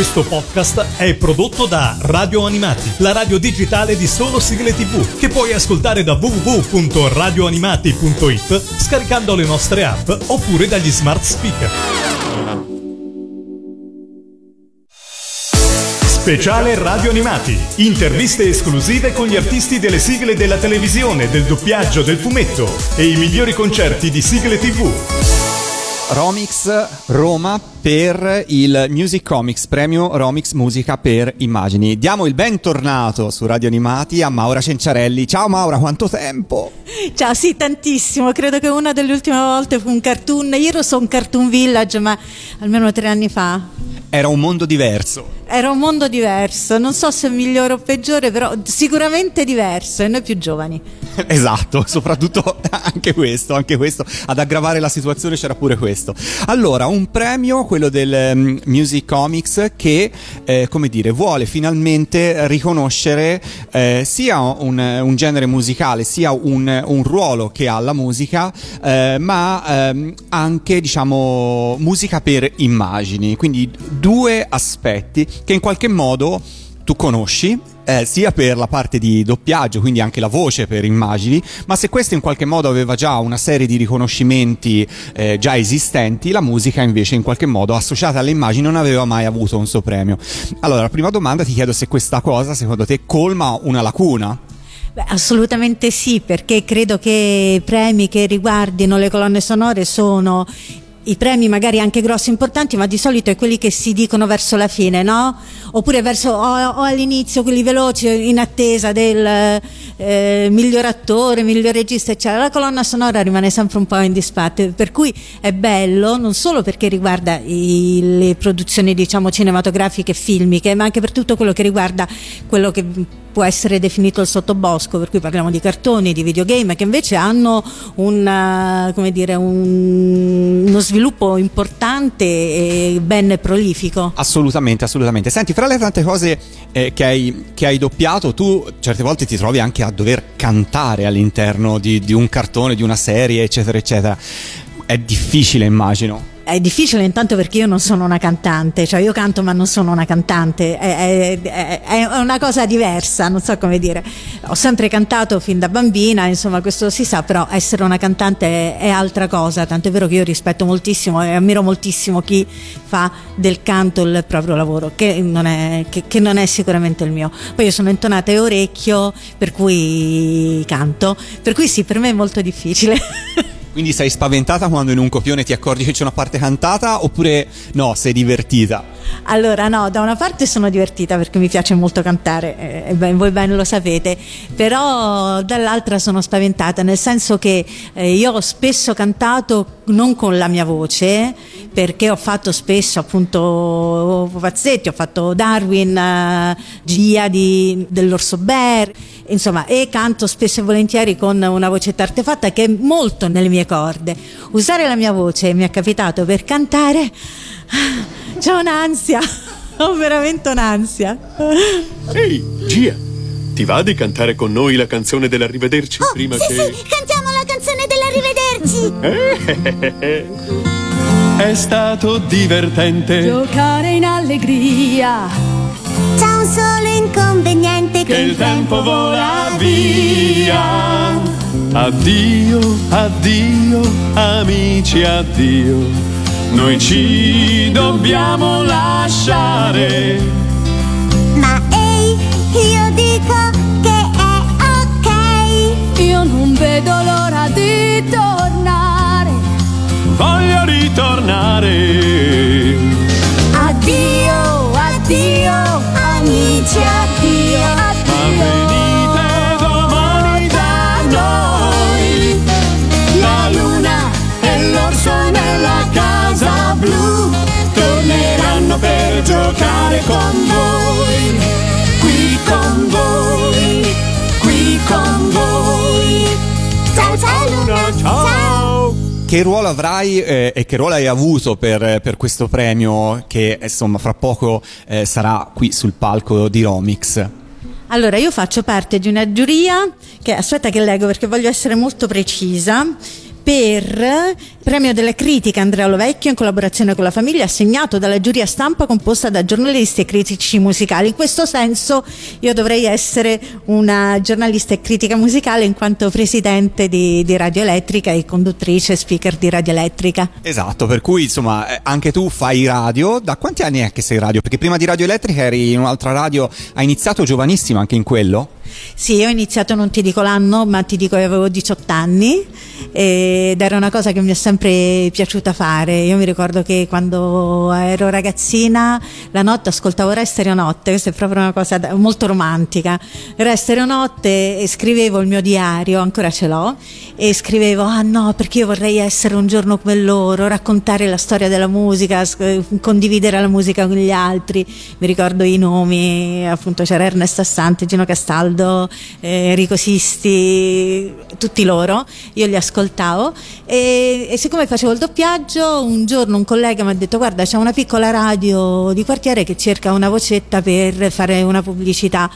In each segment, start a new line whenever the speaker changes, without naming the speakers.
Questo podcast è prodotto da Radio Animati, la radio digitale di solo sigle tv, che puoi ascoltare da www.radioanimati.it scaricando le nostre app oppure dagli smart speaker. Speciale Radio Animati. Interviste esclusive con gli artisti delle sigle della televisione, del doppiaggio, del fumetto e i migliori concerti di sigle tv.
Romix Roma per il Music Comics, premio Romix Musica per Immagini. Diamo il bentornato su Radio Animati a Maura Cenciarelli. Ciao Maura, quanto tempo?
Ciao, sì, tantissimo. Credo che una delle ultime volte fu un cartoon. Io ero su un Cartoon Village, ma almeno tre anni fa.
Era un mondo diverso.
Era un mondo diverso, non so se migliore o peggiore, però sicuramente diverso e noi più giovani.
esatto, soprattutto anche questo, anche questo. Ad aggravare la situazione c'era pure questo. Allora, un premio, quello del um, Music Comics, che, eh, come dire, vuole finalmente riconoscere eh, sia un, un, genere musicale, sia un, un, ruolo che ha la musica, eh, ma ehm, anche, diciamo, musica per immagini. Quindi due aspetti che in qualche modo tu conosci, eh, sia per la parte di doppiaggio, quindi anche la voce per immagini, ma se questo in qualche modo aveva già una serie di riconoscimenti eh, già esistenti, la musica invece in qualche modo associata alle immagini non aveva mai avuto un suo premio. Allora, la prima domanda ti chiedo se questa cosa secondo te colma una lacuna?
Beh, assolutamente sì, perché credo che premi che riguardino le colonne sonore sono i premi magari anche grossi e importanti, ma di solito è quelli che si dicono verso la fine, no? Oppure verso, o, o all'inizio quelli veloci in attesa del eh, miglior attore, miglior regista, eccetera. La colonna sonora rimane sempre un po' in disparte, per cui è bello non solo perché riguarda i, le produzioni diciamo cinematografiche e filmiche, ma anche per tutto quello che riguarda quello che può essere definito il sottobosco, per cui parliamo di cartoni, di videogame, che invece hanno una, dire, un, uno sviluppo importante e ben prolifico.
Assolutamente, assolutamente. Senti, fra le tante cose eh, che, hai, che, hai, doppiato, tu certe volte ti trovi anche a dover cantare all'interno di, di un cartone, di una serie, eccetera, eccetera. È difficile, immagino
è difficile intanto perché io non sono una cantante, cioè io canto ma non sono una cantante, è, è, è, una cosa diversa, non so come dire. Ho sempre cantato fin da bambina, insomma questo si sa, però essere una cantante è, altra cosa, tanto è vero che io rispetto moltissimo e ammiro moltissimo chi fa del canto il proprio lavoro, che non è, che, che non è sicuramente il mio. Poi io sono intonata e orecchio, per cui canto, per cui sì, per me è molto difficile.
Quindi sei spaventata quando in un copione ti accorgi che c'è una parte cantata oppure no, sei divertita?
Allora no, da una parte sono divertita perché mi piace molto cantare, eh, ben, voi bene lo sapete, però dall'altra sono spaventata, nel senso che eh, io ho spesso cantato non con la mia voce, perché ho fatto spesso appunto pupazzetti, ho fatto Darwin, uh, Gia di, dell'Orso Bear, insomma, e canto spesso e volentieri con una vocetta artefatta che è molto nelle mie corde. Usare la mia voce mi è capitato per cantare, c'ho un'ansia, ho veramente un'ansia.
Ehi, Gia, ti va di cantare con noi la canzone dell'arrivederci
oh,
prima
sì,
che...
Sì, cantiamo la canzone dell'arrivederci!
È stato divertente
giocare in allegria.
Un solo inconveniente
che, che il tempo vola via. Addio, addio, amici, addio. Noi ci dobbiamo lasciare.
Che
ruolo avrai eh, e che ruolo hai avuto per, per, questo premio che insomma fra poco eh, sarà qui sul palco di Romix?
Allora, io faccio parte di una giuria che aspetta che leggo perché voglio essere molto precisa per premio della critica Andrea Lovecchio in collaborazione con la famiglia assegnato dalla giuria stampa composta da giornalisti e critici musicali. In questo senso io dovrei essere una giornalista e critica musicale in quanto presidente di, di Radio Elettrica e conduttrice e speaker di Radio Elettrica.
Esatto, per cui insomma eh, anche tu fai radio. Da quanti anni è che sei radio? Perché prima di Radio Elettrica eri in un'altra radio, hai iniziato giovanissima anche in quello?
Sì, io ho iniziato, non ti dico l'anno, ma ti dico che avevo 18 anni ed era una cosa che mi è sempre piaciuta fare. Io mi ricordo che quando ero ragazzina la notte ascoltavo Re Stereo Notte, questa è proprio una cosa molto romantica. Re Stereo Notte e scrivevo il mio diario, ancora ce l'ho, e scrivevo, ah no, perché io vorrei essere un giorno come loro, raccontare la storia della musica, condividere la musica con gli altri. Mi ricordo i nomi, appunto c'era Ernesto Assante, Gino Castaldo, eh, Enrico Sisti, tutti loro, io li ascoltavo e, e, siccome facevo il doppiaggio un giorno un collega mi ha detto guarda c'è una piccola radio di quartiere che cerca una vocetta per fare una pubblicità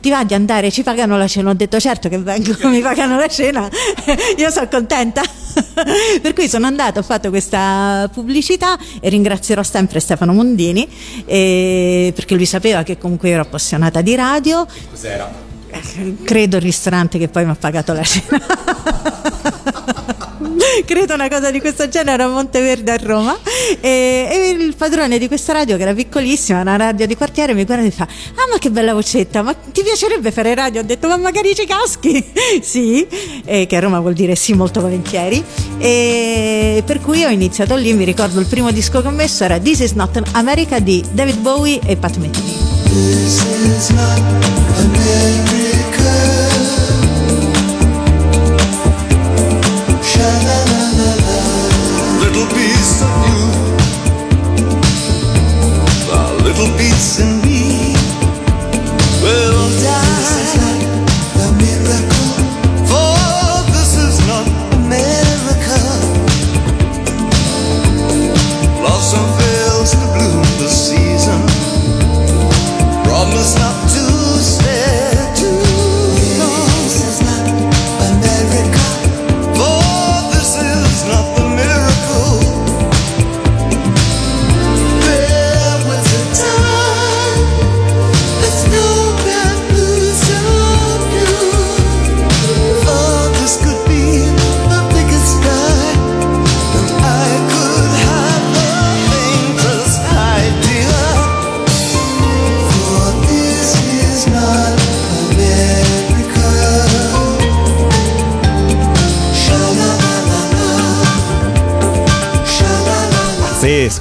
ti va di andare, ci pagano la cena? Ho detto certo che vengo, mi pagano la cena, io sono contenta. per cui sono andata, ho fatto questa pubblicità e ringrazierò sempre Stefano Mondini eh, perché lui sapeva che comunque ero appassionata di radio.
Cos'era?
credo il ristorante che poi mi ha pagato la cena. credo una cosa di questo genere a Monteverde a Roma. E, e, il padrone di questa radio che era piccolissima una radio di quartiere mi guarda e fa ah ma che bella vocetta ma ti piacerebbe fare radio? Ho detto ma magari ci caschi. Sì e che a Roma vuol dire sì molto volentieri. E per cui ho iniziato lì mi ricordo il primo disco che ho messo era This is not America di David Bowie e Pat Metheny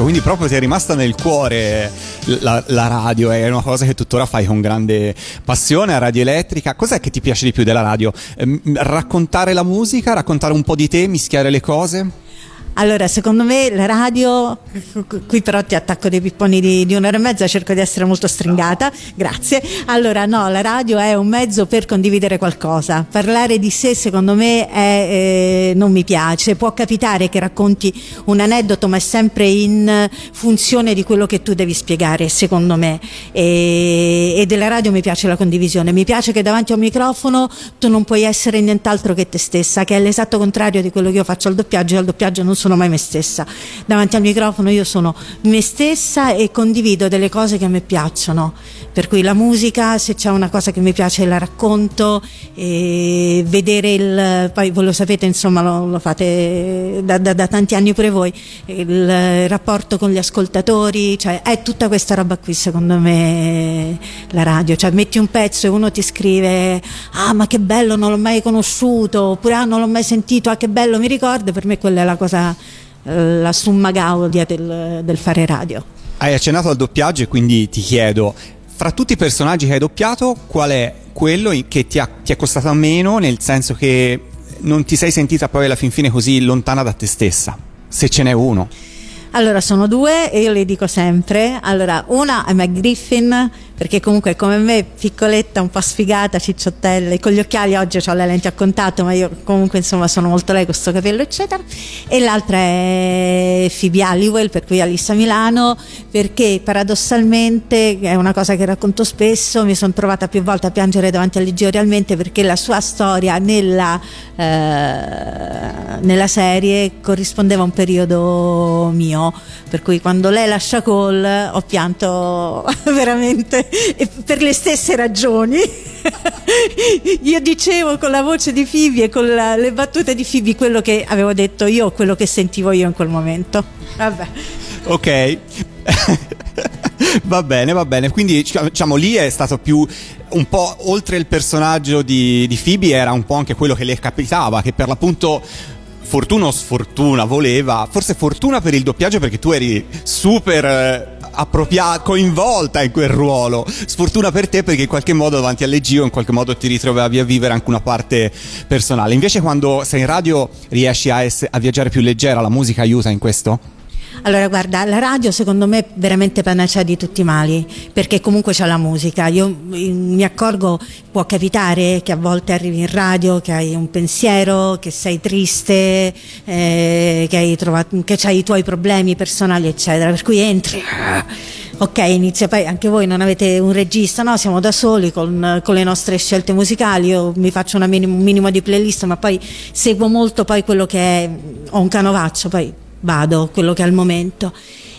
quindi proprio ti è rimasta nel cuore la, la, radio, è una cosa che tuttora fai con grande passione, a Radio Elettrica. Cos'è che ti piace di più della radio? Eh, raccontare la musica, raccontare un po' di te, mischiare le cose? Allora, secondo me la radio, qui però ti attacco dei pipponi di, di, un'ora e mezza, cerco di essere molto stringata, grazie. Allora, no, la radio è un mezzo per condividere qualcosa. Parlare di sé, secondo me, è, eh, non mi piace. Può capitare che racconti un aneddoto, ma è sempre in funzione di quello che tu devi spiegare, secondo me. E, e della radio mi piace la condivisione. Mi piace che davanti a un microfono tu non puoi essere nient'altro che te stessa, che è l'esatto contrario di quello che io faccio al doppiaggio. Io al doppiaggio non sono sono mai me stessa. Davanti al microfono io sono me stessa e condivido delle cose che a me piacciono. Per cui la musica, se c'è una cosa che mi piace la racconto, e vedere il, poi voi lo sapete, insomma lo, lo fate da, da, da, tanti anni pure voi, il rapporto con gli ascoltatori, cioè è tutta questa roba qui secondo me la radio, cioè metti un pezzo e uno ti scrive ah ma che bello non l'ho mai conosciuto, oppure ah non l'ho mai sentito, ah che bello mi ricordo, per me quella è la cosa eh, la summa gaudia del, del fare radio. Hai accennato al doppiaggio e quindi ti chiedo, fra tutti i personaggi che hai doppiato, qual è quello che ti, ha, ti è costato meno, nel senso che non ti sei sentita poi alla fin fine così lontana da te stessa? Se ce n'è uno. Allora, sono due e io le dico sempre. Allora, una è Meg Griffin, perché comunque come me, piccoletta, un po' sfigata, cicciottella, e con gli occhiali oggi ho le lenti a contatto, ma io comunque insomma sono molto lei con questo capello, eccetera. E l'altra è Phoebe Halliwell, per cui Alissa Milano, perché paradossalmente, è una cosa che racconto spesso, mi sono trovata più volte a piangere davanti a Ligio realmente perché la sua storia nella, eh, nella serie corrispondeva a un periodo mio per cui quando lei lascia Cole ho pianto veramente per le stesse ragioni. io dicevo con la voce di Phoebe e con la, le battute di Phoebe quello che avevo detto io, quello che sentivo io in quel momento. Vabbè.
Ok. va bene, va bene. Quindi diciamo lì è stato più un po' oltre il personaggio di, di Phoebe era un po' anche quello che le capitava, che per l'appunto fortuna o sfortuna voleva, forse fortuna per il doppiaggio perché tu eri super eh, appropriata, coinvolta in quel ruolo, sfortuna per te perché in qualche modo davanti alle Gio in qualche modo ti ritrovavi a vivere anche una parte personale. Invece quando sei in radio riesci a, ess- a viaggiare più leggera, la musica aiuta in questo?
Allora, guarda, la radio secondo me è veramente panacea di tutti i mali, perché comunque c'è la musica. Io mm, mi accorgo, può capitare che a volte arrivi in radio, che hai un pensiero, che sei triste, eh, che, hai trovato, che hai i tuoi problemi personali, eccetera. Per cui entri. Ok, inizia poi anche voi non avete un regista, no? Siamo da soli con, con le nostre scelte musicali. Io mi faccio un minimo di playlist, ma poi seguo molto poi quello che è. Ho un canovaccio, poi vado, quello che è al momento.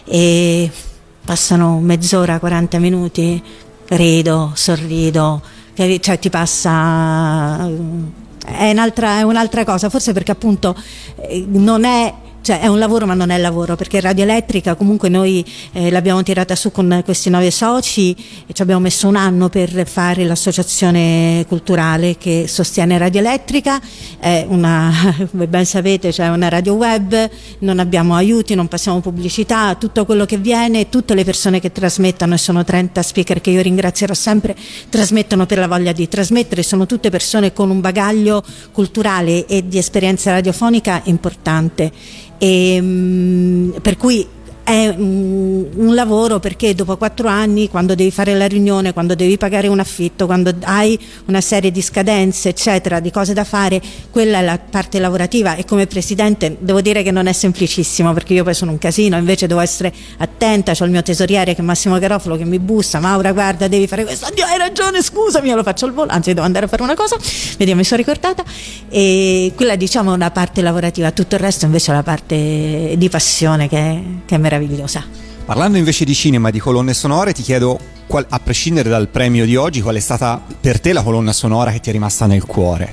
E passano mezz'ora, 40 minuti, rido, sorrido, cioè ti passa... È un'altra, è un'altra cosa, forse perché appunto eh, non è cioè è un lavoro ma non è lavoro perché Radio Elettrica comunque noi eh, l'abbiamo tirata su con questi nove soci e ci abbiamo messo un anno per fare l'associazione culturale che sostiene Radio Elettrica. È una, come ben sapete cioè una radio web non abbiamo aiuti, non passiamo pubblicità tutto quello che viene, tutte le persone che trasmettono e sono 30 speaker che io ringrazierò sempre trasmettono per la voglia di trasmettere. Sono tutte persone con un bagaglio culturale e di esperienza radiofonica importante ehm, per cui è un, un, lavoro perché dopo quattro anni, quando devi fare la riunione, quando devi pagare un affitto, quando hai una serie di scadenze, eccetera, di cose da fare, quella è la parte lavorativa. E come presidente devo dire che non è semplicissimo perché io poi sono un casino, invece devo essere attenta, ho il mio tesoriere che è Massimo Garofalo che mi bussa, Maura guarda devi fare questo, Oddio, hai ragione, scusami, io lo faccio al volo, anzi devo andare a fare una cosa, vediamo mi sono ricordata. E quella diciamo è una parte lavorativa, tutto il resto invece è la parte di passione che, che è meravigliosa meravigliosa.
Parlando invece di cinema e di colonne sonore, ti chiedo, qual, a prescindere dal premio di oggi, qual è stata per te la colonna sonora che ti è rimasta nel cuore?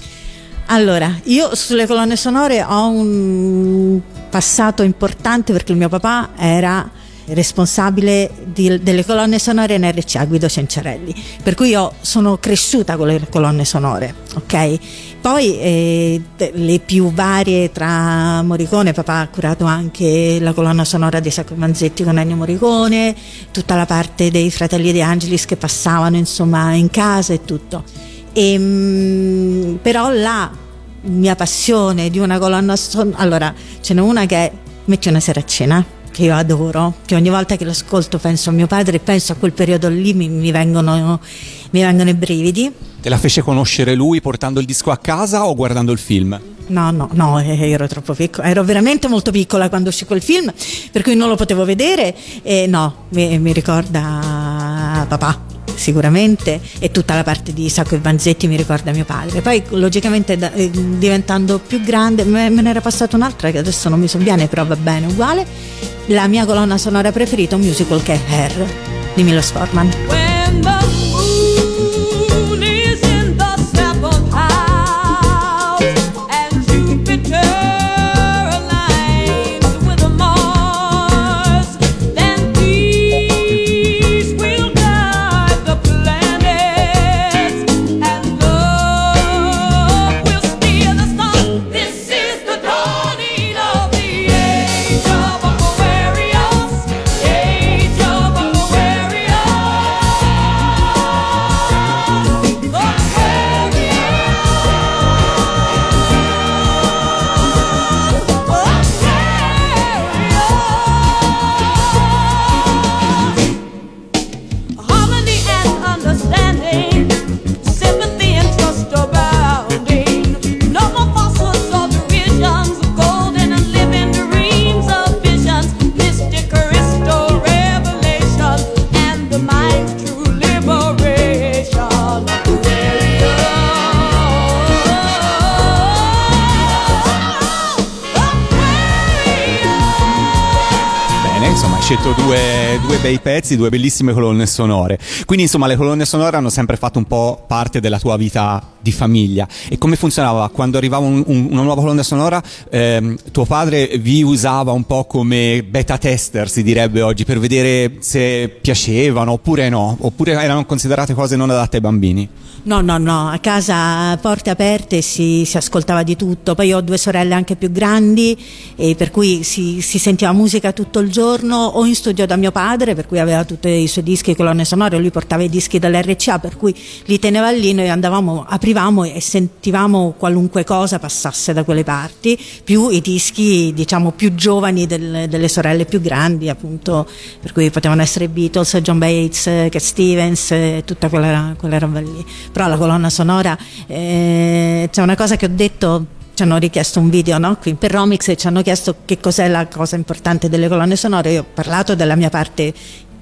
Allora, io sulle colonne sonore ho un passato importante perché il mio papà era responsabile di, delle colonne sonore NRCA Guido Cenciarelli per cui io sono cresciuta con le colonne sonore ok poi eh, le più varie tra Morricone papà ha curato anche la colonna sonora dei Sacro Manzetti con Ennio Morricone tutta la parte dei Fratelli De Angelis che passavano insomma in casa e tutto. E, mh, però la mia passione di una colonna sonora allora ce n'è una che è Metti una sera a cena che io adoro, che ogni volta che l'ascolto penso a mio padre e penso a quel periodo lì mi, mi, vengono, mi vengono i brividi.
Te la fece conoscere lui portando il disco a casa o guardando il film?
No, no, no, eh, ero troppo piccola, ero veramente molto piccola quando uscì quel film, per cui non lo potevo vedere e no, mi, mi ricorda papà sicuramente e tutta la parte di Sacco e Vanzetti mi ricorda mio padre. Poi logicamente da, eh, diventando più grande me, me ne era passata un'altra che adesso non mi sovviene però va bene uguale la mia colonna sonora preferita, un musical che è Hair di Milos Forman.
Scelto due, due bei pezzi, due bellissime colonne sonore. Quindi insomma le colonne sonore hanno sempre fatto un po' parte della tua vita di famiglia. E come funzionava? Quando arrivava un- un- una nuova colonna sonora, ehm, tuo padre vi usava un po' come beta tester, si direbbe oggi, per vedere se piacevano oppure no, oppure erano considerate cose non adatte ai bambini.
No, no, no, a casa porte aperte si, si ascoltava di tutto, poi ho due sorelle anche più grandi e per cui si, si sentiva musica tutto il giorno o in studio da mio padre per cui aveva tutti i suoi dischi, colonne sonore, lui portava i dischi dall'RCA per cui li teneva lì, noi andavamo, aprivamo e sentivamo qualunque cosa passasse da quelle parti, più i dischi diciamo più giovani del- delle sorelle più grandi appunto, per cui potevano essere Beatles, John Bates, Cat Stevens, tutta quella, quella roba lì però la colonna sonora eh, c'è una cosa che ho detto ci hanno richiesto un video no? qui per Romix e ci hanno chiesto che cos'è la cosa importante delle colonne sonore io ho parlato della mia parte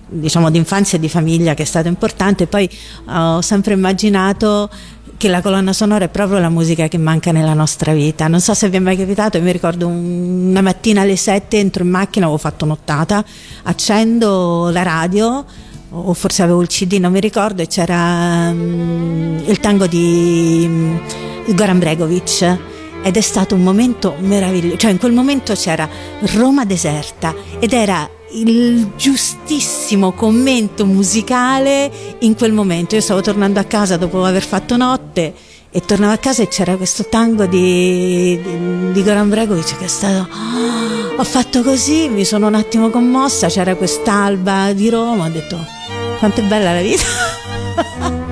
diciamo di infanzia e di famiglia che è stata importante poi ho sempre immaginato che la colonna sonora è proprio la musica che manca nella nostra vita. Non so se vi è mai capitato, io mi ricordo un- una mattina alle 7 entro in macchina, avevo fatto nottata, accendo la radio o forse avevo il CD, non mi ricordo, e c'era mm, il tango di mm, Goran Bregovic. Ed è stato un momento meraviglioso, cioè in quel momento c'era Roma deserta ed era il giustissimo commento musicale in quel momento. Io stavo tornando a casa dopo aver fatto notte e tornavo a casa e c'era questo tango di, di, di Goran Bregovic che è stato "Ah, ho fatto così, mi sono un attimo commossa, c'era quest'alba di Roma, ho detto quanto è bella la vita.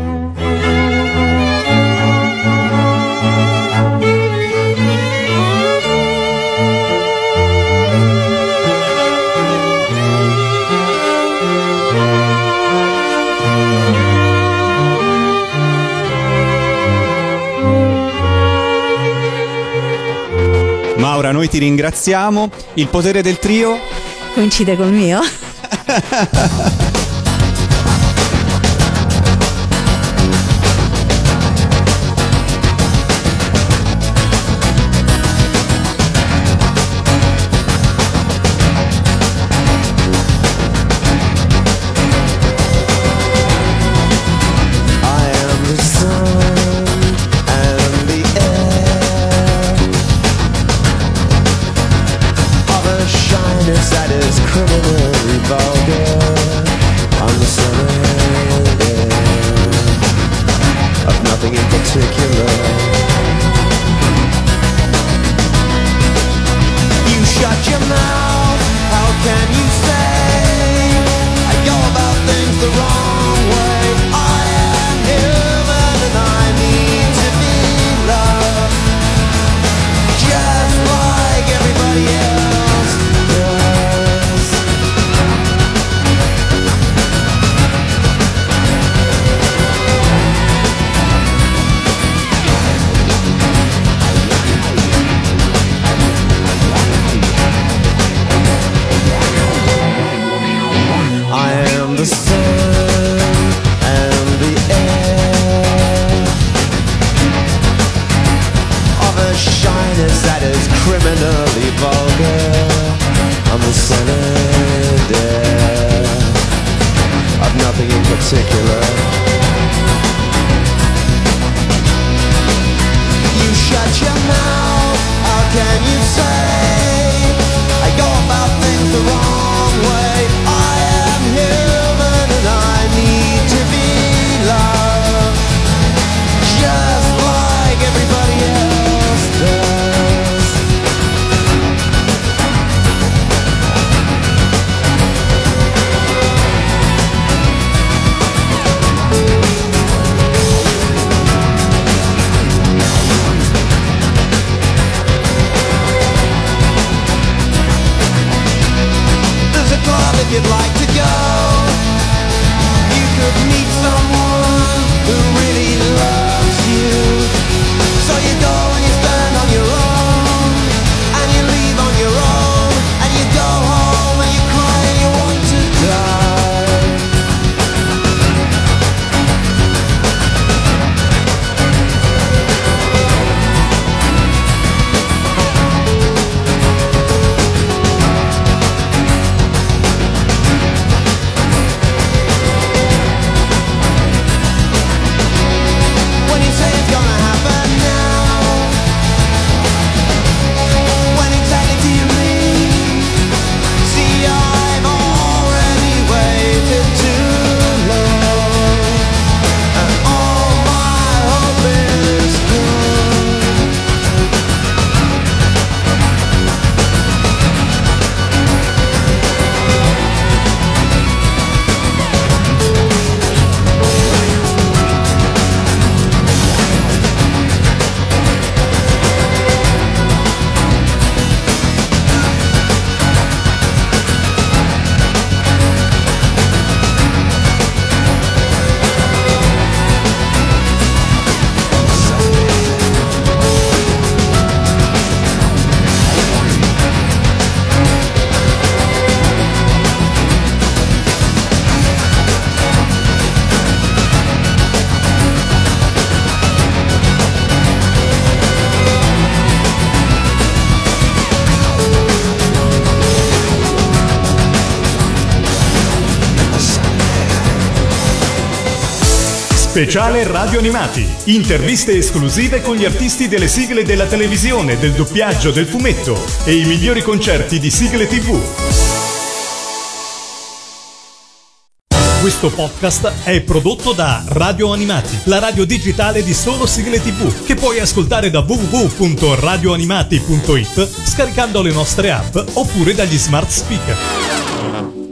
noi ti ringraziamo. Il potere del trio?
Coincide col mio?
Speciale Radio Animati. Interviste esclusive con gli artisti delle sigle della televisione, del doppiaggio, del fumetto e i migliori concerti di sigle TV. Questo podcast è prodotto da Radio Animati, la radio digitale di solo sigle TV, che puoi ascoltare da www.radioanimati.it scaricando le nostre app oppure dagli smart speaker.